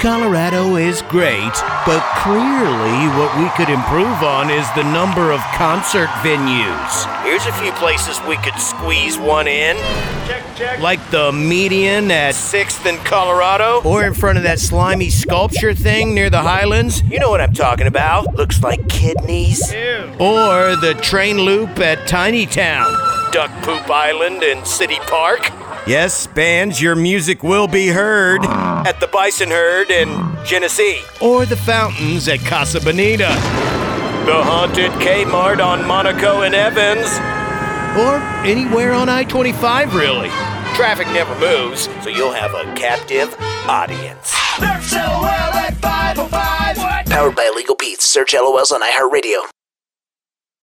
Colorado is great, but clearly what we could improve on is the number of concert venues. Here's a few places we could squeeze one in. Check, check. Like the median at 6th and Colorado, or in front of that slimy sculpture thing near the Highlands. You know what I'm talking about. Looks like kidneys. Ew. Or the train loop at Tiny Town, Duck Poop Island, and City Park. Yes, bands, your music will be heard at the Bison Herd in Genesee. Or the fountains at Casa Bonita. The haunted Kmart on Monaco and Evans. Or anywhere on I 25, really. Traffic never moves, so you'll have a captive audience. Search LOL at 505. Powered by Illegal Pete's. Search LOLs on iHeartRadio.